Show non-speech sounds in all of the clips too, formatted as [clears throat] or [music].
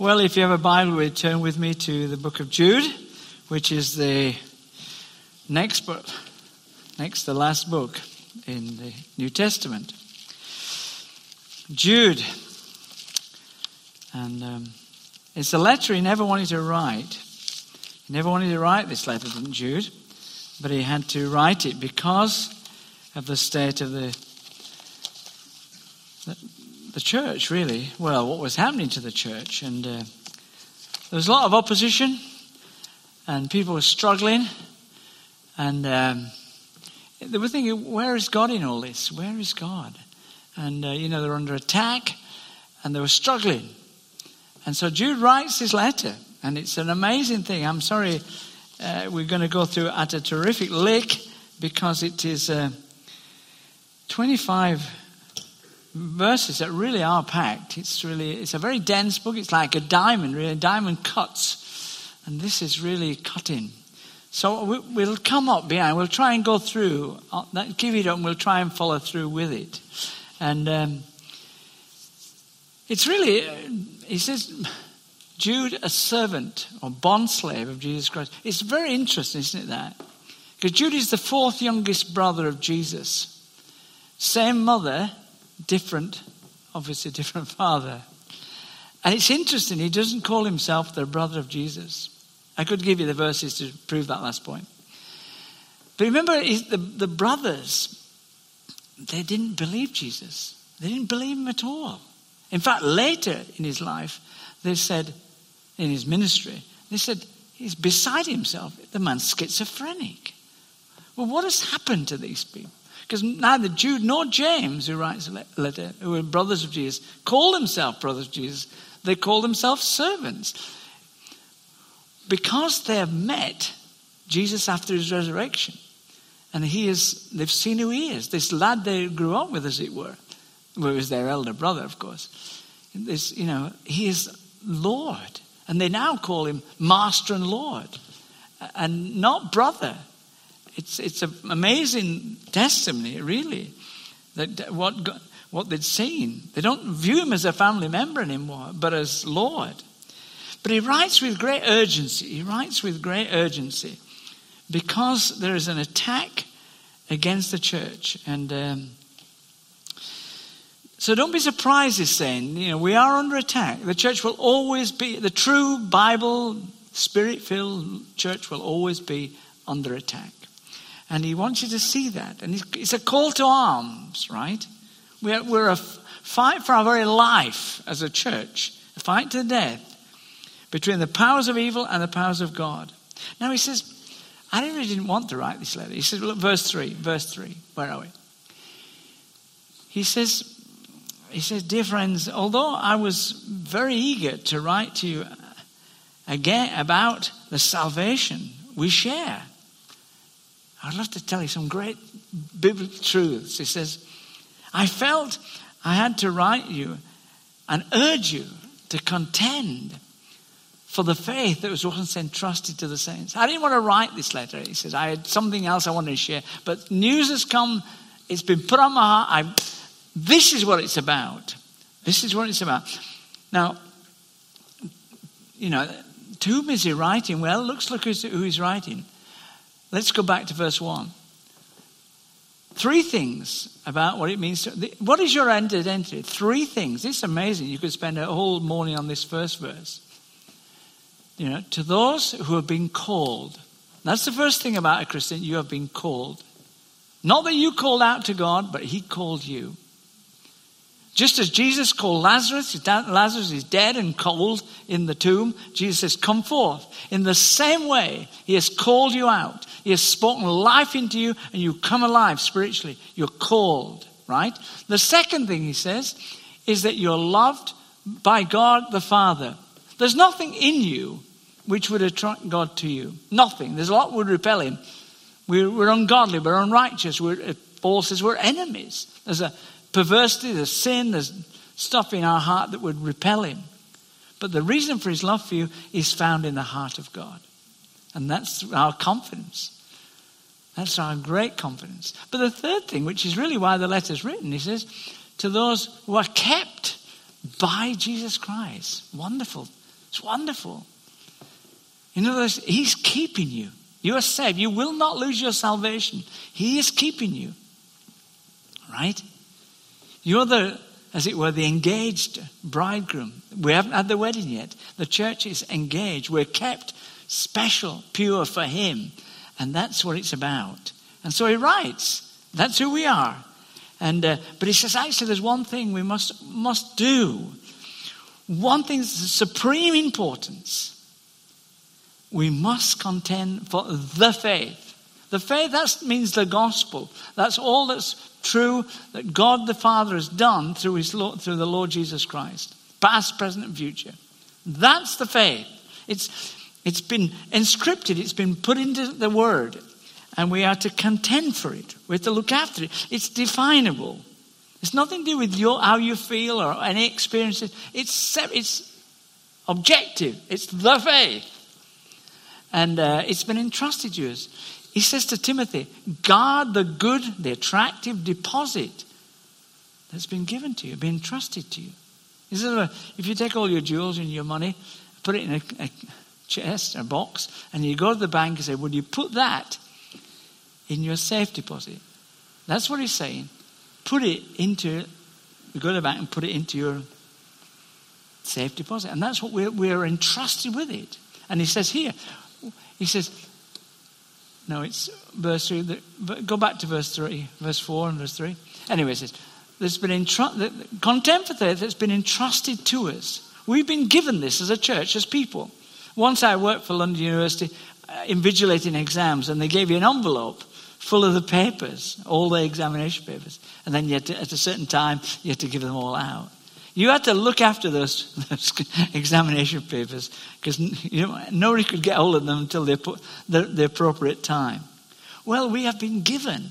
Well, if you have a Bible, would turn with me to the book of Jude, which is the next book, next the last book in the New Testament. Jude. And um, it's a letter he never wanted to write. He never wanted to write this letter, didn't Jude? But he had to write it because of the state of the, the, church, really. Well, what was happening to the church. And uh, there was a lot of opposition, and people were struggling. And um, they were thinking, where is God in all this? Where is God? And, uh, you know, they're under attack, and they were struggling. And so Jude writes his letter, and it's an amazing thing. I'm sorry uh, we're going to go through at a terrific lick because it is uh, 25 verses that really are packed. It's really it's a very dense book. It's like a diamond, really. A diamond cuts, and this is really cutting. So we'll come up behind. We'll try and go through. Uh, give it up, and we'll try and follow through with it. And um, it's really, uh, he says, Jude, a servant or bondslave of Jesus Christ. It's very interesting, isn't it, that? Because Jude is the fourth youngest brother of Jesus. Same mother, different, obviously different [laughs] father. And it's interesting, he doesn't call himself the brother of Jesus. I could give you the verses to prove that last point. But remember, the, the brothers, they didn't believe Jesus. They didn't believe him at all. In fact, later in his life, they said, in his ministry, they said, he's beside himself. The man's schizophrenic. Well, what has happened to these people? Because neither Jude nor James, who writes a letter, who were brothers of Jesus, call themselves brothers of Jesus. They call themselves servants. Because they have met Jesus after his resurrection. And he is, they've seen who he is. This lad they grew up with, as it were. It was their elder brother, of course. This, you know, he is Lord. And they now call him Master and Lord. And not brother. It's, it's an amazing testimony, really, that what, what they'd seen. They don't view him as a family member anymore, but as Lord. But he writes with great urgency. He writes with great urgency because there is an attack against the church. And um, so don't be surprised, he's saying, you know, we are under attack. The church will always be, the true Bible, spirit filled church will always be under attack. And he wants you to see that. And it's a call to arms, right? We're, we're a fight for our very life as a church, a fight to the death between the powers of evil and the powers of God. Now he says, I really didn't want to write this letter. He says, look, verse 3, verse 3, where are we? He says, he says, Dear friends, although I was very eager to write to you uh, again about the salvation we share, I'd love to tell you some great biblical truths. He says, I felt I had to write you and urge you to contend for the faith that was once entrusted to the saints. I didn't want to write this letter. He says, I had something else I wanted to share. But news has come, it's been put on my heart. I, this is what it's about. This is what it's about. Now, you know, to whom is he writing? Well, looks like who he's writing. Let's go back to verse 1. Three things about what it means to. What is your identity? Three things. It's amazing. You could spend a whole morning on this first verse. You know, to those who have been called. That's the first thing about a Christian. You have been called. Not that you called out to God, but He called you. Just as Jesus called Lazarus, Lazarus is dead and cold in the tomb. Jesus says, Come forth. In the same way, He has called you out. He has spoken life into you, and you come alive spiritually. You're called, right? The second thing He says is that you're loved by God the Father. There's nothing in you which would attract God to you. Nothing. There's a lot would repel Him. We're, we're ungodly, we're unrighteous. We're, uh, Paul says we're enemies. There's a perversity, there's sin, there's stuff in our heart that would repel him. But the reason for his love for you is found in the heart of God. And that's our confidence. That's our great confidence. But the third thing, which is really why the letter's written, he says, to those who are kept by Jesus Christ. Wonderful It's wonderful. In other words, He's keeping you. You are saved. You will not lose your salvation. He is keeping you. Right? You're the, as it were, the engaged bridegroom. We haven't had the wedding yet. The church is engaged. We're kept special, pure for Him. And that's what it's about. And so he writes, that's who we are. And, uh, but he says, actually, there's one thing we must, must do. One thing that's of supreme importance. We must contend for the faith. The faith, that means the gospel. That's all that's true that God the Father has done through, his through the Lord Jesus Christ, past, present, and future. That's the faith. It's, it's been inscripted, it's been put into the Word, and we are to contend for it. We have to look after it. It's definable. It's nothing to do with your, how you feel or any experiences. It's, it's objective. It's the faith. And uh, it's been entrusted to us. He says to Timothy, guard the good, the attractive deposit that's been given to you, been entrusted to you. He says, if you take all your jewels and your money, put it in a, a chest, a box, and you go to the bank and say, Would you put that in your safe deposit? That's what he's saying. Put it into, you go to the bank and put it into your safe deposit. And that's what we're, we're entrusted with it. And he says here, he says, no, it's verse 3. Go back to verse 3, verse 4 and verse 3. Anyway, it says, there's been entrusted, contempt for faith that's been entrusted to us. We've been given this as a church, as people. Once I worked for London University uh, invigilating exams, and they gave you an envelope full of the papers, all the examination papers. And then you had to, at a certain time, you had to give them all out. You had to look after those, those [laughs] examination papers because you know, nobody could get hold of them until put the, the appropriate time. Well, we have been given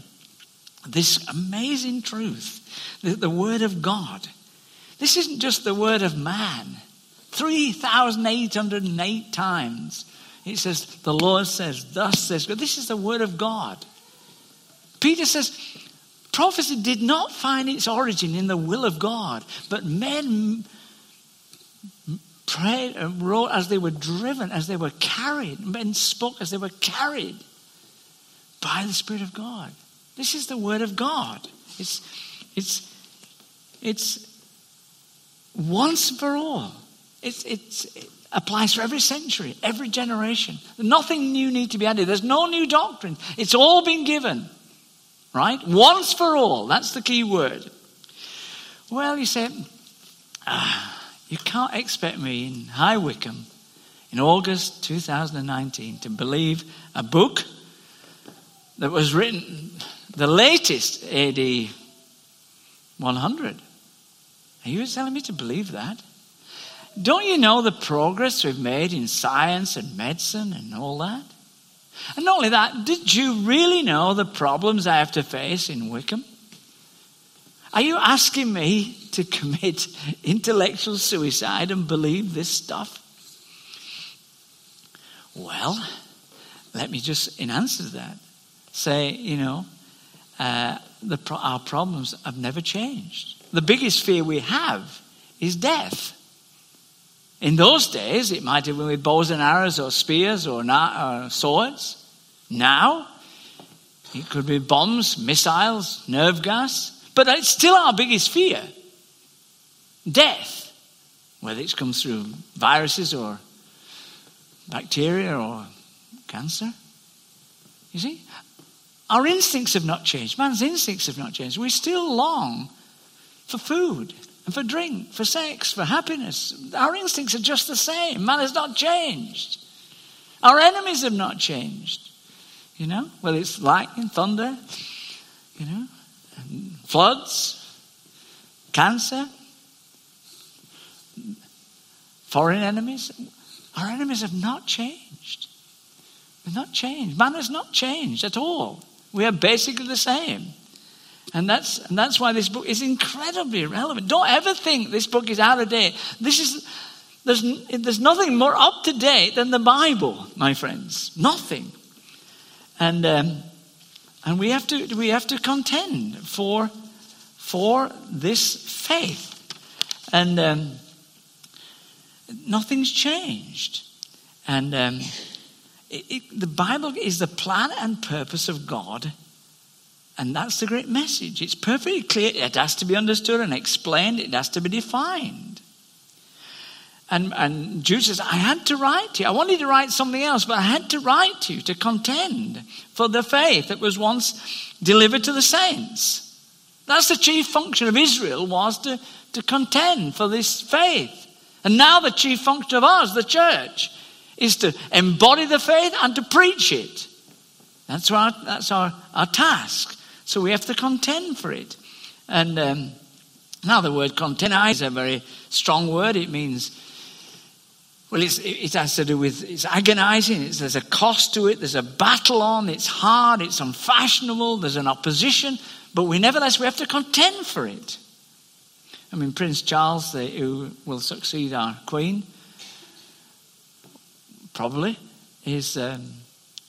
this amazing truth, the, the Word of God. This isn't just the Word of man. 3,808 times it says, The Lord says, Thus says God. This is the Word of God. Peter says, prophecy did not find its origin in the will of God, but men prayed and wrote as they were driven, as they were carried. Men spoke as they were carried by the Spirit of God. This is the Word of God. It's, it's, it's once for all. It's, it's, it applies for every century, every generation. Nothing new need to be added. There's no new doctrine. It's all been given. Right? Once for all. That's the key word. Well, you say, ah, you can't expect me in High Wycombe in August 2019 to believe a book that was written the latest AD 100. Are you telling me to believe that? Don't you know the progress we've made in science and medicine and all that? And not only that, did you really know the problems I have to face in Wycombe? Are you asking me to commit [laughs] intellectual suicide and believe this stuff? Well, let me just, in answer to that, say, you know, uh, the, our problems have never changed. The biggest fear we have is death. In those days, it might have been with bows and arrows or spears or, or swords. Now, it could be bombs, missiles, nerve gas. But it's still our biggest fear death, whether it's come through viruses or bacteria or cancer. You see? Our instincts have not changed. Man's instincts have not changed. We still long for food and for drink, for sex, for happiness. Our instincts are just the same. Man has not changed. Our enemies have not changed. You know, whether it's lightning, thunder, you know, floods, cancer, foreign enemies. Our enemies have not changed. They've not changed. Man has not changed at all. We are basically the same. And that's, and that's why this book is incredibly relevant. Don't ever think this book is out of date. This is, there's, there's nothing more up to date than the Bible, my friends. Nothing. And, um, and we, have to, we have to contend for, for this faith. And um, nothing's changed. And um, it, it, the Bible is the plan and purpose of God. And that's the great message. It's perfectly clear. It has to be understood and explained, it has to be defined. And, and Jude says, I had to write to you. I wanted to write something else, but I had to write to you to contend for the faith that was once delivered to the saints. That's the chief function of Israel was to, to contend for this faith. And now the chief function of us, the church, is to embody the faith and to preach it. That's our, that's our, our task. So we have to contend for it. And um, now the word contend is a very strong word. It means well, it has to do with it's agonizing. It's, there's a cost to it. There's a battle on. It's hard. It's unfashionable. There's an opposition. But we nevertheless we have to contend for it. I mean, Prince Charles, the, who will succeed our Queen, probably is. Um,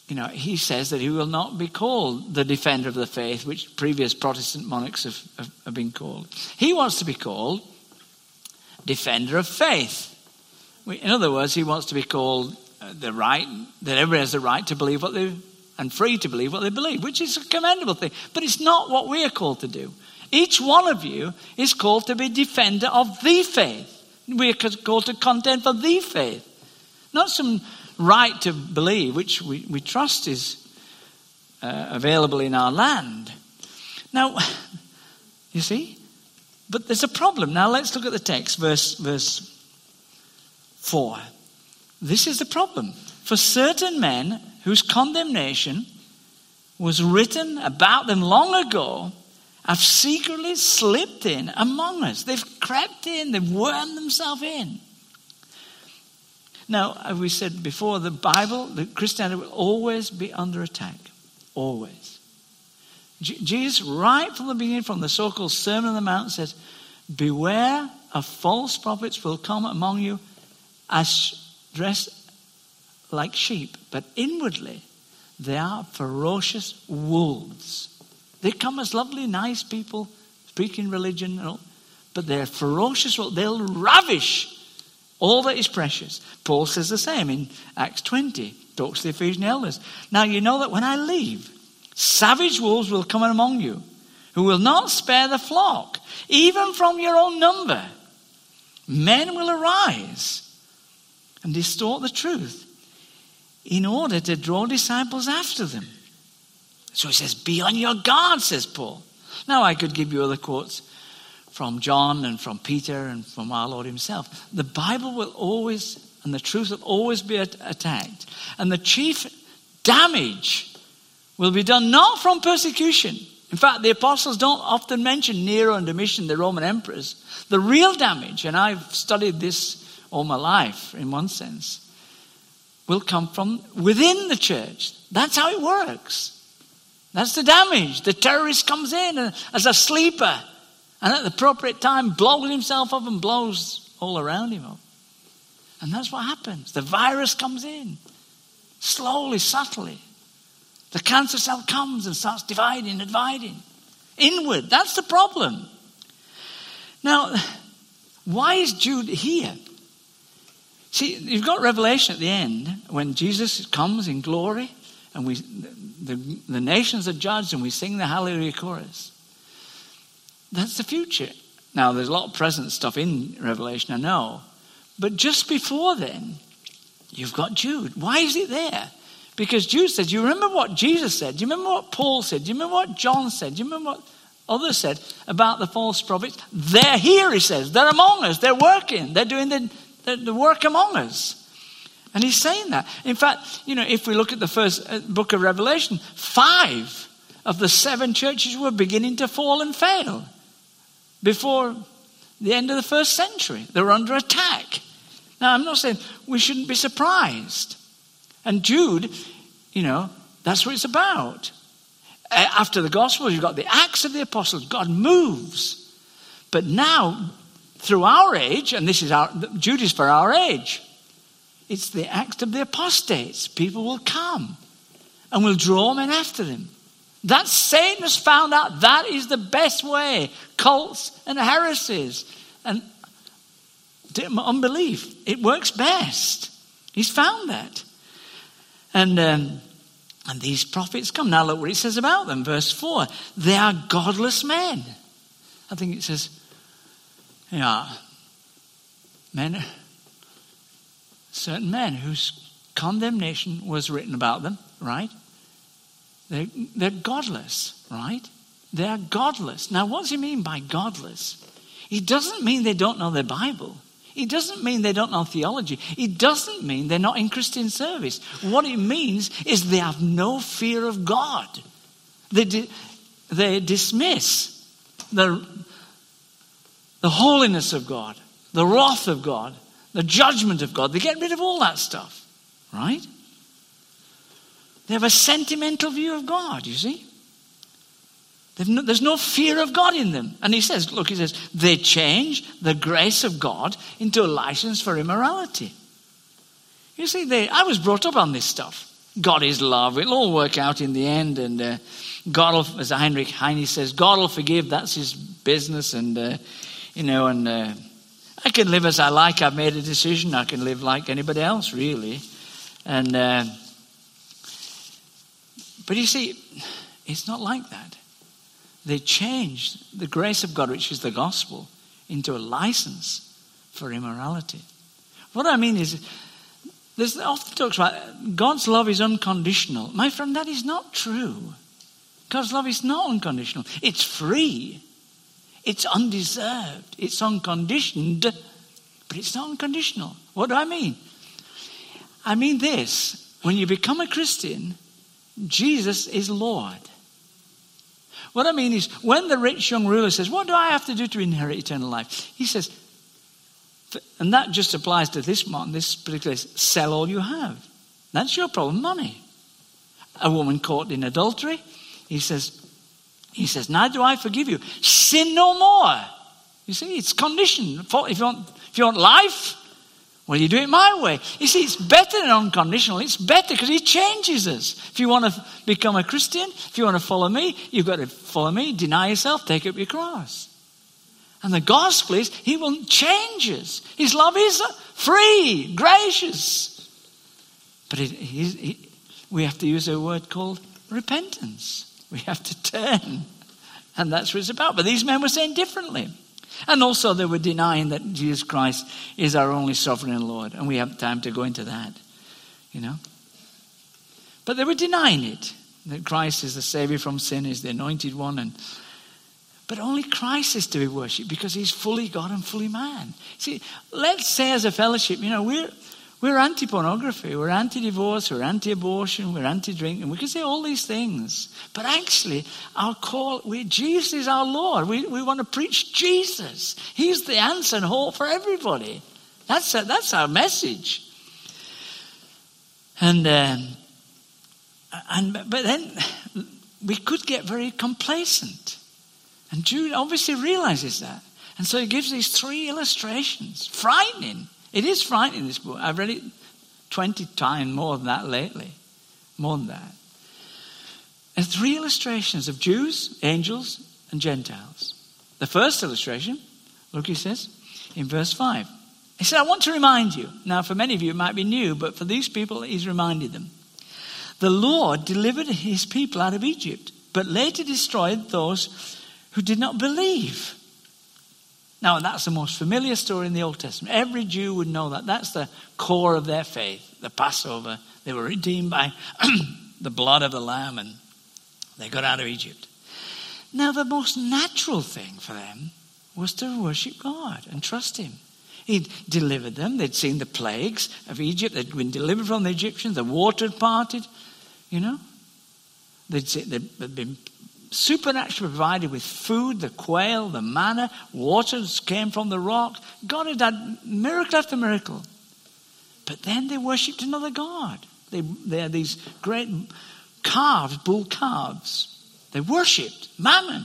you know, he says that he will not be called the defender of the faith, which previous Protestant monarchs have, have, have been called. He wants to be called defender of faith. In other words, he wants to be called uh, the right, that everybody has the right to believe what they, and free to believe what they believe, which is a commendable thing. But it's not what we are called to do. Each one of you is called to be defender of the faith. We are called to contend for the faith. Not some right to believe, which we, we trust is uh, available in our land. Now, [laughs] you see? But there's a problem. Now let's look at the text, verse, verse 4. This is the problem. For certain men whose condemnation was written about them long ago have secretly slipped in among us. They've crept in, they've wormed themselves in. Now, as we said before, the Bible, the Christianity will always be under attack. Always. Jesus, right from the beginning, from the so called Sermon on the Mount, says, Beware of false prophets will come among you as dressed like sheep, but inwardly they are ferocious wolves. They come as lovely, nice people, speaking religion, but they're ferocious. They'll ravish all that is precious. Paul says the same in Acts 20, talks to the Ephesian elders. Now you know that when I leave, savage wolves will come among you, who will not spare the flock, even from your own number. Men will arise and distort the truth in order to draw disciples after them. So he says, Be on your guard, says Paul. Now, I could give you other quotes from John and from Peter and from our Lord himself. The Bible will always, and the truth will always be attacked. And the chief damage will be done not from persecution. In fact, the apostles don't often mention Nero and Domitian, the Roman emperors. The real damage, and I've studied this all my life, in one sense, will come from within the church. That's how it works. That's the damage. The terrorist comes in as a sleeper and at the appropriate time blows himself up and blows all around him up. And that's what happens. The virus comes in slowly, subtly. The cancer cell comes and starts dividing and dividing. Inward. That's the problem. Now, why is Jude here? See, you've got Revelation at the end when Jesus comes in glory and we, the, the nations are judged and we sing the Hallelujah chorus. That's the future. Now, there's a lot of present stuff in Revelation, I know. But just before then, you've got Jude. Why is it there? Because Jude says, you remember what Jesus said? Do you remember what Paul said? Do you remember what John said? Do you remember what others said about the false prophets? They're here, he says. They're among us. They're working. They're doing the, the, work among us. And he's saying that. In fact, you know, if we look at the first uh, book of Revelation, five of the seven churches were beginning to fall and fail before the end of the first century. They were under attack. Now, I'm not saying we shouldn't be surprised. And Jude, you know, that's what it's about. After the Gospels, you've got the Acts of the Apostles. God moves. But now, through our age, and this is our, Jude is for our age, it's the Acts of the Apostates. People will come and will draw men after them. That Satan has found out that is the best way. Cults and heresies and unbelief. It works best. He's found that. And, um, and these prophets come. Now look what it says about them. Verse 4 They are godless men. I think it says, yeah, men, certain men whose condemnation was written about them, right? They're, they're godless, right? They are godless. Now, what does he mean by godless? He doesn't mean they don't know their Bible. It doesn't mean they don't know theology. It doesn't mean they're not in Christian service. What it means is they have no fear of God. They, di- they dismiss the, the holiness of God, the wrath of God, the judgment of God. They get rid of all that stuff, right? They have a sentimental view of God, you see? No, there's no fear of God in them. And he says, look, he says, they change the grace of God into a license for immorality. You see, they, I was brought up on this stuff. God is love. It'll all work out in the end. And uh, God will, as Heinrich Heine says, God will forgive. That's his business. And, uh, you know, and uh, I can live as I like. I've made a decision. I can live like anybody else, really. And, uh, but you see, it's not like that they changed the grace of God, which is the gospel, into a license for immorality. What I mean is, there's often talks about God's love is unconditional. My friend, that is not true. God's love is not unconditional. It's free. It's undeserved. It's unconditioned, but it's not unconditional. What do I mean? I mean this when you become a Christian, Jesus is Lord. What I mean is, when the rich young ruler says, What do I have to do to inherit eternal life? He says, and that just applies to this man, this particular sell all you have. That's your problem, money. A woman caught in adultery, he says, he says, Now do I forgive you. Sin no more. You see, it's conditioned. If you want, if you want life, well, you do it my way. You see, it's better than unconditional. It's better because He changes us. If you want to become a Christian, if you want to follow me, you've got to follow me, deny yourself, take up your cross. And the gospel is He will change us. His love is free, gracious. But it, he, we have to use a word called repentance. We have to turn. And that's what it's about. But these men were saying differently. And also, they were denying that Jesus Christ is our only sovereign and Lord. And we have time to go into that, you know. But they were denying it that Christ is the Savior from sin, is the anointed one. And, but only Christ is to be worshipped because he's fully God and fully man. See, let's say as a fellowship, you know, we're, we're anti pornography, we're anti divorce, we're anti abortion, we're anti drinking. We can say all these things. But actually, our call, we, Jesus is our Lord. We, we want to preach Jesus. He's the answer and hope for everybody. That's, a, that's our message. And, um, and, but then we could get very complacent. And Jude obviously realizes that. And so he gives these three illustrations. Frightening. It is frightening, this book. I've read it 20 times more than that lately. More than that. And three illustrations of Jews, angels, and Gentiles. The first illustration, look, he says in verse 5. He said, I want to remind you. Now, for many of you, it might be new, but for these people, he's reminded them. The Lord delivered his people out of Egypt, but later destroyed those who did not believe. Now, that's the most familiar story in the Old Testament. Every Jew would know that. That's the core of their faith, the Passover. They were redeemed by [clears throat] the blood of the Lamb and they got out of Egypt. Now, the most natural thing for them was to worship God and trust Him. He'd delivered them. They'd seen the plagues of Egypt. They'd been delivered from the Egyptians. The water had parted, you know. They'd, they'd been supernaturally provided with food, the quail, the manna, waters came from the rock. God had done miracle after miracle. But then they worshipped another God. They, they had these great calves, bull calves. They worshipped mammon.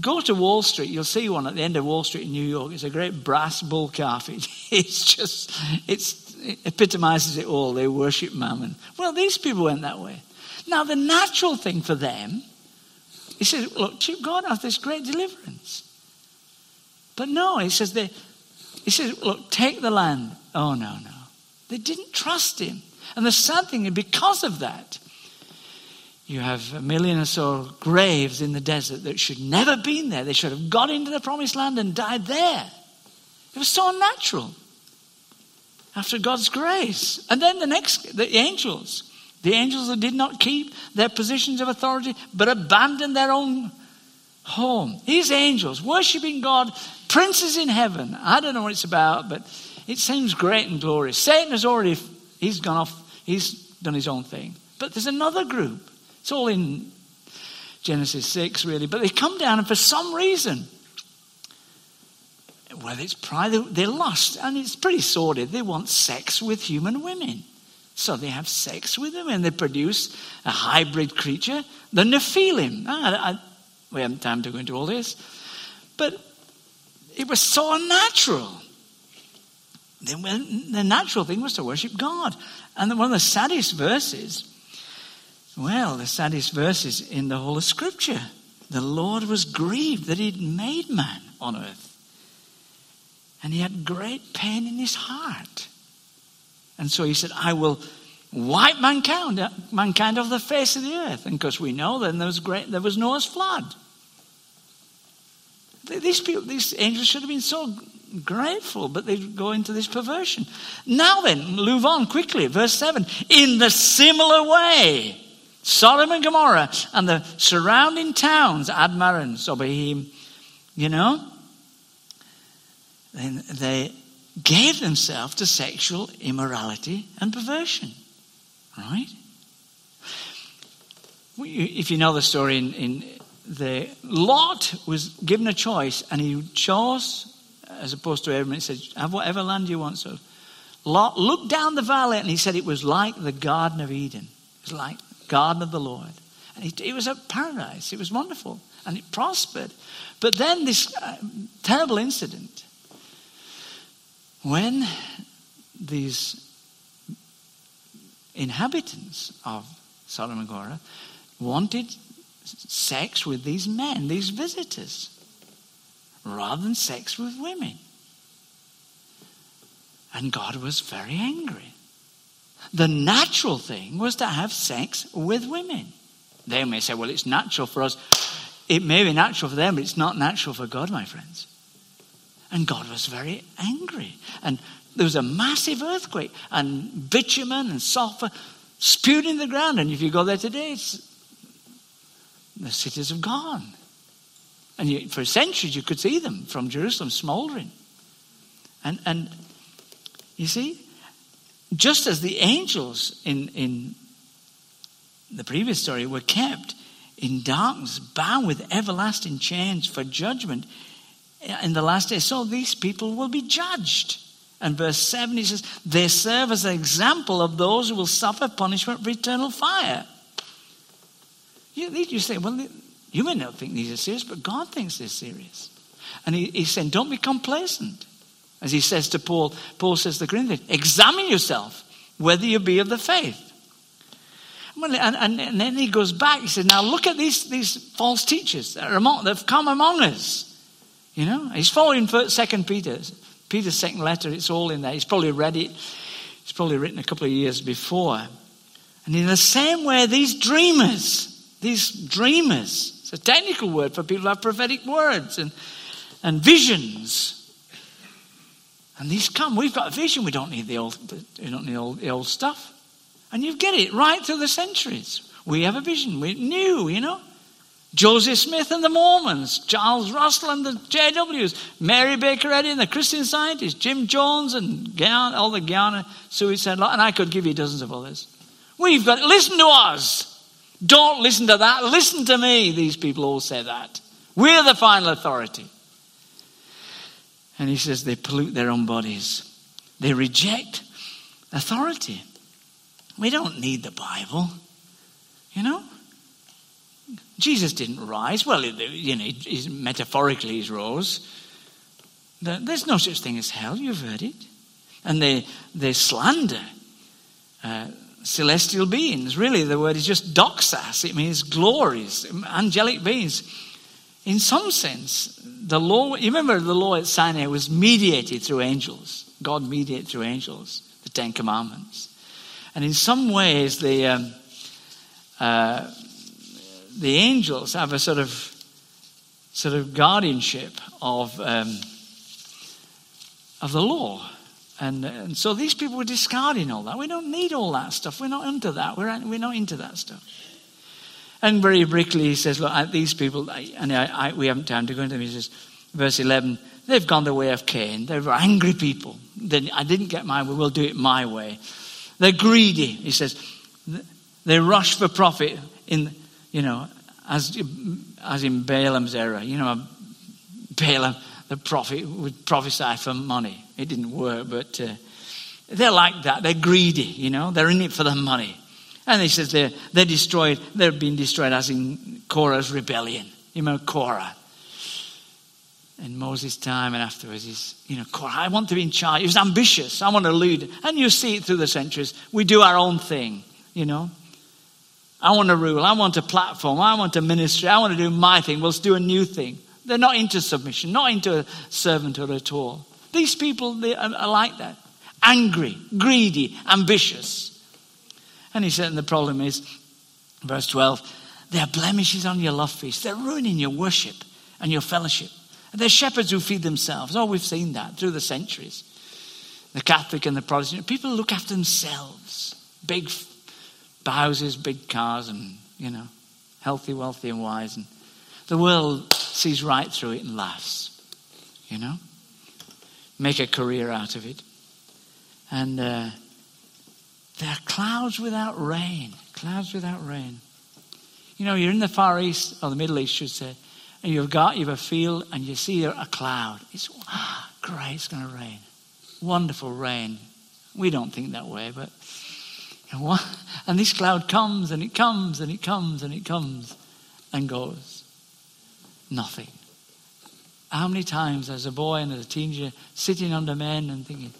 Go to Wall Street, you'll see one at the end of Wall Street in New York. It's a great brass bull calf. [laughs] It, it's just, it's, it epitomizes it all. They worship mammon. Well, these people went that way. Now, the natural thing for them, he says, look, God has this great deliverance. But no, he says they, he says, Look, take the land. Oh, no, no. They didn't trust him. And the sad thing is, because of that, you have a million or so graves in the desert that should never have been there. They should have got into the promised land and died there. It was so unnatural after God's grace. And then the next, the angels. The angels that did not keep their positions of authority but abandoned their own home. These angels worshiping God, princes in heaven. I don't know what it's about, but it seems great and glorious. Satan has already, he's gone off, he's done his own thing. But there's another group. It's all in Genesis 6, really. But they come down, and for some reason, whether it's pride, they're lust, and it's pretty sordid. They want sex with human women. So they have sex with them and they produce a hybrid creature, the Nephilim. Ah, I, I, we haven't time to go into all this. But it was so unnatural. Then the natural thing was to worship God. And one of the saddest verses, well, the saddest verses in the whole of Scripture. The Lord was grieved that He'd made man on earth. And He had great pain in His heart. And so he said, I will wipe mankind, mankind off the face of the earth. And because we know then there was, great, there was Noah's flood. These people, these angels should have been so grateful, but they go into this perversion. Now then, move on quickly. Verse 7. In the similar way, Sodom and Gomorrah and the surrounding towns, Admah and Zeboim, you know, they gave themselves to sexual immorality and perversion. Right? If you know the story, in, in the Lot was given a choice, and he chose, as opposed to Abraham, he said, "Have whatever land you want." So Lot looked down the valley, and he said it was like the Garden of Eden. It was like Garden of the Lord, and it, it was a paradise. It was wonderful, and it prospered. But then this uh, terrible incident when these inhabitants of Sodom and Gomorrah wanted sex with these men, these visitors, rather than sex with women. And God was very angry. The natural thing was to have sex with women. They may say, well, it's natural for us. It may be natural for them, but it's not natural for God, my friends. And God was very angry. And there was a massive earthquake, and bitumen and sulfur spewed in the ground. And if you go there today, the cities have gone. And you, for centuries, you could see them from Jerusalem smoldering. And, and you see, just as the angels in, in the previous story were kept in darkness, bound with everlasting chains for judgment, in the last day. So these people will be judged. And verse 7, he says, They serve as an example of those who will suffer punishment for eternal fire. You, you say, Well, you may not think these are serious, but God thinks they're serious. And he, he's saying, Don't be complacent. As he says to Paul, Paul says to the Corinthians, Examine yourself whether you be of the faith. And, and, and, then he goes back, he says, Now look at these, these false teachers that, are among, that have come among us. You know, he's following Second Peter, Peter's second letter. It's all in there. He's probably read it. He's probably written a couple of years before. And in the same way, these dreamers, these dreamers, it's a technical word for people who have prophetic words and, and visions. And these come. We've got a vision. We don't need the old. We don't need all the old stuff. And you get it right through the centuries. We have a vision. We're new, you know. Joseph Smith and the Mormons, Charles Russell and the JWs, Mary Baker Eddy and the Christian Scientists, Jim Jones and Guyana, all the Guyana suicide, and I could give you dozens of others. We've got, listen to us. Don't listen to that. Listen to me. These people all say that. We're the final authority. And he says they pollute their own bodies. They reject authority. We don't need the Bible. You know? Jesus didn't rise. Well, you know, metaphorically he rose. There's no such thing as hell. You've heard it. And they, they slander uh, celestial beings. Really, the word is just doxas. It means glories, angelic beings. In some sense, the law, you remember the law at Sinai was mediated through angels. God mediated through angels, the Ten Commandments. And in some ways, the, um, uh, the angels have a sort of, sort of guardianship of, um, of the law. And, and so these people were discarding all that. We don't need all that stuff. We're not into that. We're, we're not into that stuff. And very briefly, he says, Look, these people, and I, I, we haven't time to go into them. He says, verse 11, they've gone the way of Cain. They were angry people. They, I didn't get way, we'll do it my way. They're greedy, he says. They rush for profit in, you know, as, as in Balaam's era. You know, Balaam, the prophet, would prophesy for money. It didn't work, but uh, they're like that. They're greedy, you know, they're in it for the money. And he says they're, they're destroyed, they're being destroyed as in Korah's rebellion. You remember Korah? In Moses' time and afterwards, he's, you know, Korah, I want to be in charge. He was ambitious. I want to lead. And you see it through the centuries. We do our own thing, you know. I want to rule. I want a platform. I want a ministry. I want to do my thing. Let's do a new thing. They're not into submission, not into servanthood at all. These people they are like that angry, greedy, ambitious. And he said, and the problem is, verse 12, there are blemishes on your love feast. They're ruining your worship and your fellowship. And they're shepherds who feed themselves. Oh, we've seen that through the centuries. The Catholic and the Protestant. People look after themselves. Big houses, big cars, and, you know, healthy, wealthy, and wise. And the world sees right through it and laughs, you know? Make a career out of it. And uh, there are clouds without rain. Clouds without rain. You know, you're in the Far East, or the Middle East, should say, and you've got, you've a field, and you see a cloud. It's ah, great, it's going to rain. Wonderful rain. We don't think that way, but. And this cloud comes, and it comes, and it comes, and it comes, and goes. Nothing. How many times, as a boy and as a teenager, sitting under men and thinking,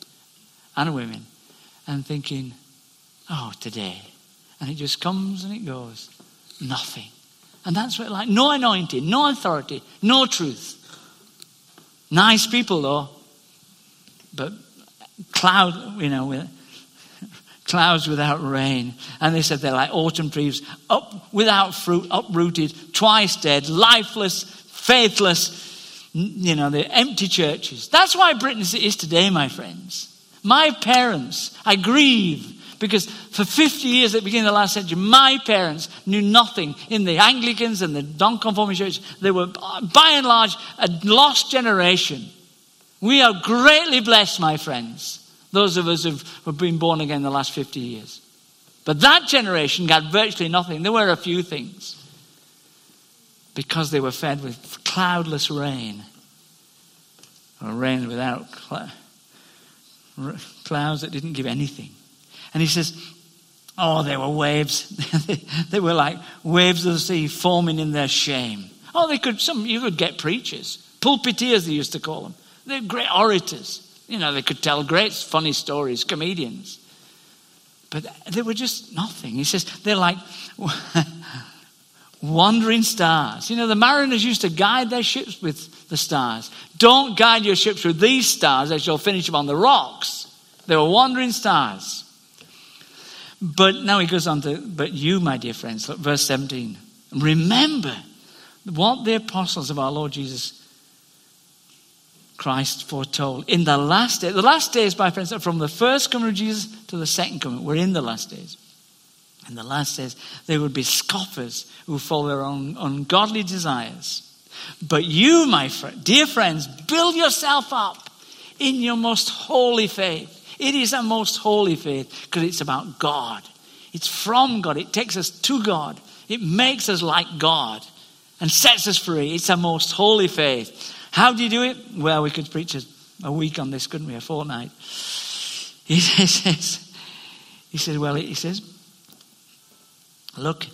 and women, and thinking, Oh, today. And it just comes and it goes. Nothing. And that's what like no anointing, no authority, no truth. Nice people though. But cloud, you know, with, clouds without rain. And they said they're like autumn trees, up without fruit, uprooted, twice dead, lifeless, faithless, you know, the empty churches. That's why Britain is today, my friends. My parents, I grieve because for 50 years at the beginning of the last century, my parents knew nothing in the Anglicans and the non-conforming church. They were, by and large, a lost generation. We are greatly blessed, my friends, those of us who have been born again the last 50 years. But that generation got virtually nothing. There were a few things because they were fed with cloudless rain or rain without clouds that didn't give anything. And he says, Oh, there were waves. [laughs] they were like waves of the sea forming in their shame. Oh, they could, some, you could get preachers, pulpiteers, they used to call them. They're great orators. You know, they could tell great funny stories, comedians. But they were just nothing. He says, they're like [laughs] wandering stars. You know, the mariners used to guide their ships with the stars. Don't guide your ships with these stars, as you'll finish them on the rocks. They were wandering stars. But now he goes on to, but you, my dear friends, look, verse 17. Remember what the apostles of our Lord Jesus Christ foretold in the last day. The last days, my friends, are from the first coming of Jesus to the second coming. We're in the last days. In the last days, there would be scoffers who follow their own ungodly desires. But you, my dear friends, build yourself up in your most holy faith it is a most holy faith because it's about God. It's from God. It takes us to God. It makes us like God and sets us free. It's a most holy faith. How do you do it? Well, we could preach a, a week on this, couldn't we? A fortnight. He [laughs] says, he says, well, he says, look,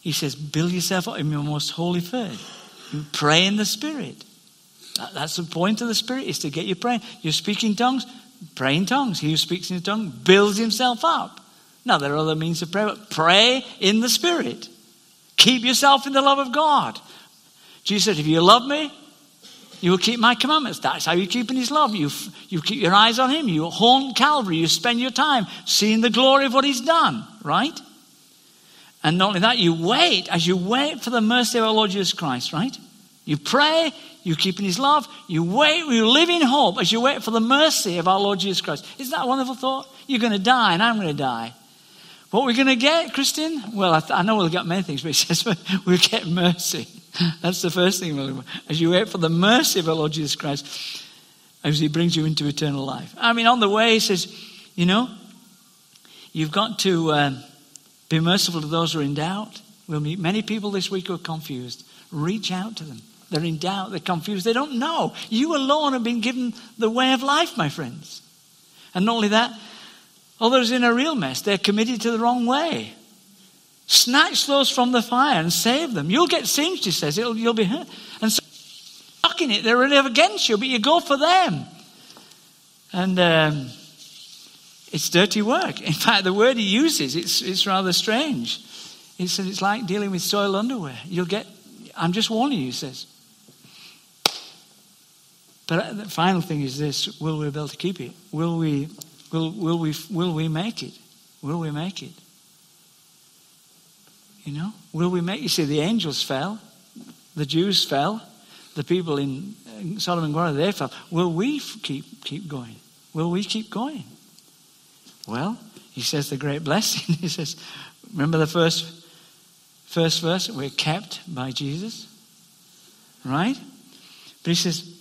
he says, build yourself up in your most holy faith. You pray in the Spirit. That, that's the point of the Spirit, is to get you praying. You're speaking tongues, Pray in tongues. He who speaks in a tongue builds himself up. Now, there are other means of prayer, but pray in the Spirit. Keep yourself in the love of God. Jesus said, If you love me, You will keep my commandments. That's how you keep in his love. You, you keep your eyes on him. You haunt Calvary. You spend your time seeing the glory of what he's done, right? And not only that, you wait as you wait for the mercy of our Lord Jesus Christ, right? You pray, you keep in his love, you wait, you live in hope as you wait for the mercy of our Lord Jesus Christ. Isn't that a wonderful thought? You're going to die, and I'm going to die. What we're we going to get, Christian? Well, I, th- I, know we'll get many things, but he says [laughs] we'll get mercy. That's the first thing. As you wait for the mercy of our Lord Jesus Christ, as he brings you into eternal life. I mean, on the way, he says, you know, you've got to um, be merciful to those who are in doubt. We'll meet many people this week who are confused. Reach out to them. They're in doubt, they're confused, they don't know. You alone have been given the way of life, my friends. And not only that, others in a real mess, they're committed to the wrong way. Snatch those from the fire and save them. You'll get singed, he says. It'll, you'll be hurt. And so, stuck in it, they're really against you, but you go for them. And um, it's dirty work. In fact, the word he uses, it's, it's rather strange. He says it's like dealing with soiled underwear. You'll get, I'm just warning you, he says. But the final thing is this will we be able to keep it? Will we, will, will we, will we make it? Will we make it? You know, will we make? You see, the angels fell, the Jews fell, the people in Sodom and Gomorrah they fell. Will we keep keep going? Will we keep going? Well, he says the great [laughs] blessing. he says, remember the first first verse? We're kept by Jesus, right? But he says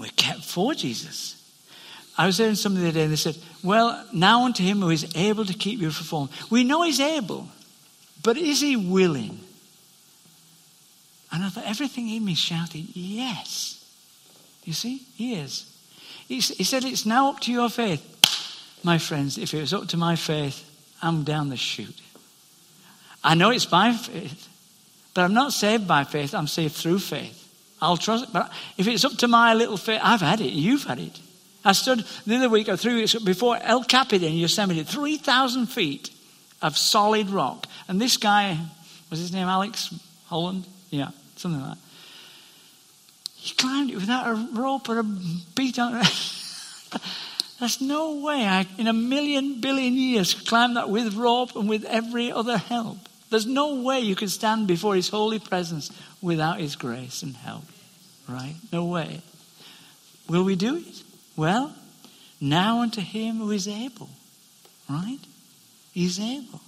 we're kept for Jesus. I was in somebody the other day and they said, Well, now unto him who is able to keep you from falling. We know he's able. But is he willing? And I thought, everything in me shouted, yes. You see, he is. He, he said, it's now up to your faith. My friends, if it was up to my faith, I'm down the chute. I know it's by faith, but I'm not saved by faith, I'm saved through faith. I'll trust it. But if it's up to my little faith, I've had it, you've had it. I stood the other week or three weeks before El Capitan in Yosemite, 3,000 feet of solid rock. And this guy, was his name Alex Holland? Yeah, something like that. He climbed it without a rope or a beat on it. [laughs] There's no way I, in a million billion years, climb that with rope and with every other help. There's no way you can stand before His holy presence without His grace and help. Right? No way. Will we do it? Well, now unto Him who is able. Right? He's able.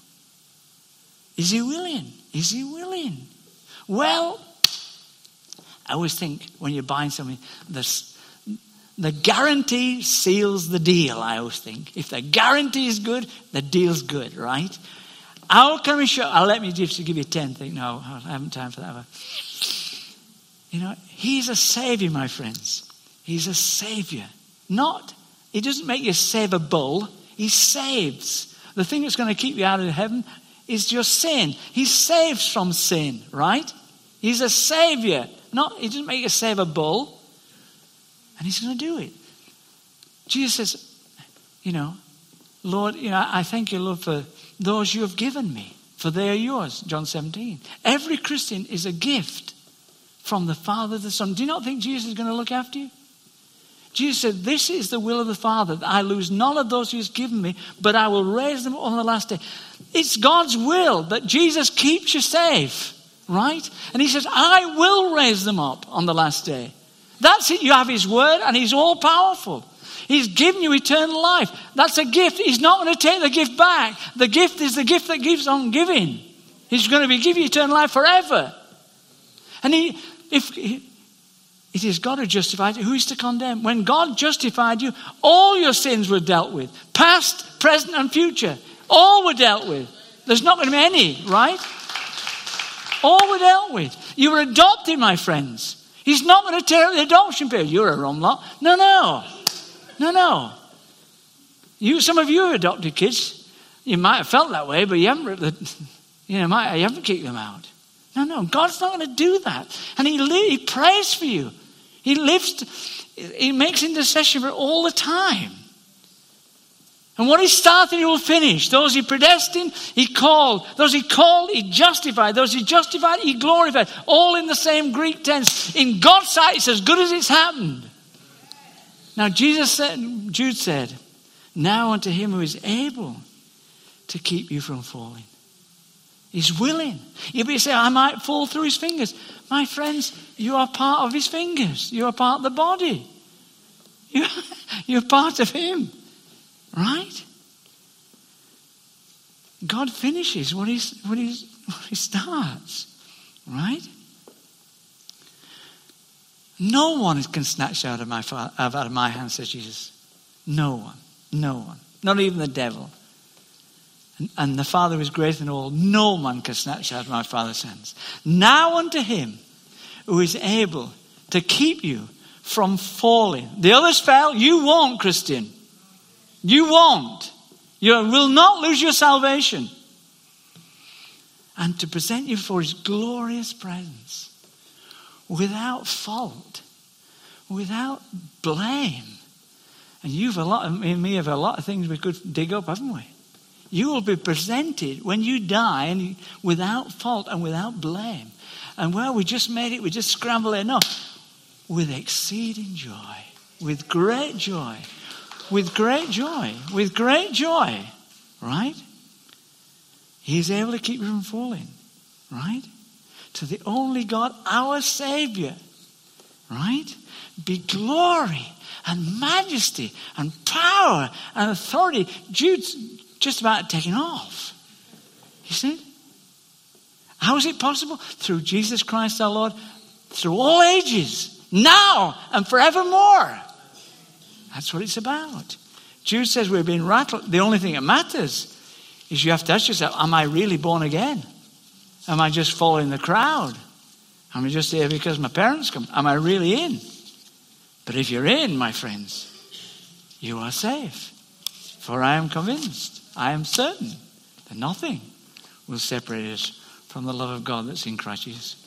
Is he willing? Is he willing? Well, I always think when you're buying something, the, the guarantee seals the deal, I always think. If the guarantee is good, the deal's good, right? How can we show? I'll let me just give you 10 things. No, I haven't time for that. You know, he's a savior, my friends. He's a savior. Not, he doesn't make you save a bull, he saves. The thing that's going to keep you out of heaven is your sin. He saves from sin, right? He's a savior. Not, he doesn't make you save a bull. And he's going to do it. Jesus says, you know, Lord, you know, I thank you, Lord, for those you have given me, for they are yours. John 17. Every Christian is a gift from the Father, to the Son. Do you not think Jesus is going to look after you? Jesus said, This is the will of the Father, I lose none of those who He's given me, but I will raise them on the last day. It's God's will that Jesus keeps you safe, right? And He says, I will raise them up on the last day. That's it. You have His word, and He's all powerful. He's given you eternal life. That's a gift. He's not going to take the gift back. The gift is the gift that gives on giving. He's going to be giving you eternal life forever. And he, if it is God who justifies you. Who is to condemn? When God justified you, all your sins were dealt with past, present, and future. All were dealt with. There's not going to be any, right? All were dealt with. You were adopted, my friends. He's not going to tear up the adoption period. You're a wrong lot. No, no. No, no. You, some of you adopted kids. You might have felt that way, but you haven't, [laughs] you know, you haven't kicked them out. No, no. God's not going to do that. And he, he prays for you. He lives, he makes intercession for all the time. And what he started, he will finish. Those he predestined, he called. Those he called, he justified. Those he justified, he glorified. All in the same Greek tense. In God's sight, it's as good as it's happened. Now, Jesus said, Jude said, Now unto him who is able to keep you from falling. He's willing. You say, I might fall through his fingers. My friends, you are part of his fingers. You are part of the body. You, [laughs] you're part of him. Right? God finishes what, he's, what, he's, what he starts. Right? No one can snatch out of my, out of my hand, says Jesus. No one. No one. Not even the devil. And, and the Father is greater than all. No man can snatch out of my Father's hands. Now unto him who is able to keep you from falling. The others fell. You won't, Christian. You won't. You will not lose your salvation. And to present you for his glorious presence without fault, without blame. And you've a lot, of, me have a lot of things we could dig up, haven't we? You will be presented when you die and without fault and without blame. And well, we just made it, we just scrambled it enough. With exceeding joy, with great joy with great joy, with great joy, right? He's able to keep you from falling, right? To the only God, our Savior, right? Be glory and majesty and power and authority. Jude's just about taking off. You see? How is it possible? Through Jesus Christ our Lord, through all ages, now and forevermore. That's what it's about. Jude says we're being rattled. The only thing that matters is you have to ask yourself, am I really born again? Am I just following the crowd? Am I just here because my parents come? Am I really in? But if you're in, my friends, you are safe. For I am convinced, I am certain that nothing will separate us from the love of God that's in Christ Jesus.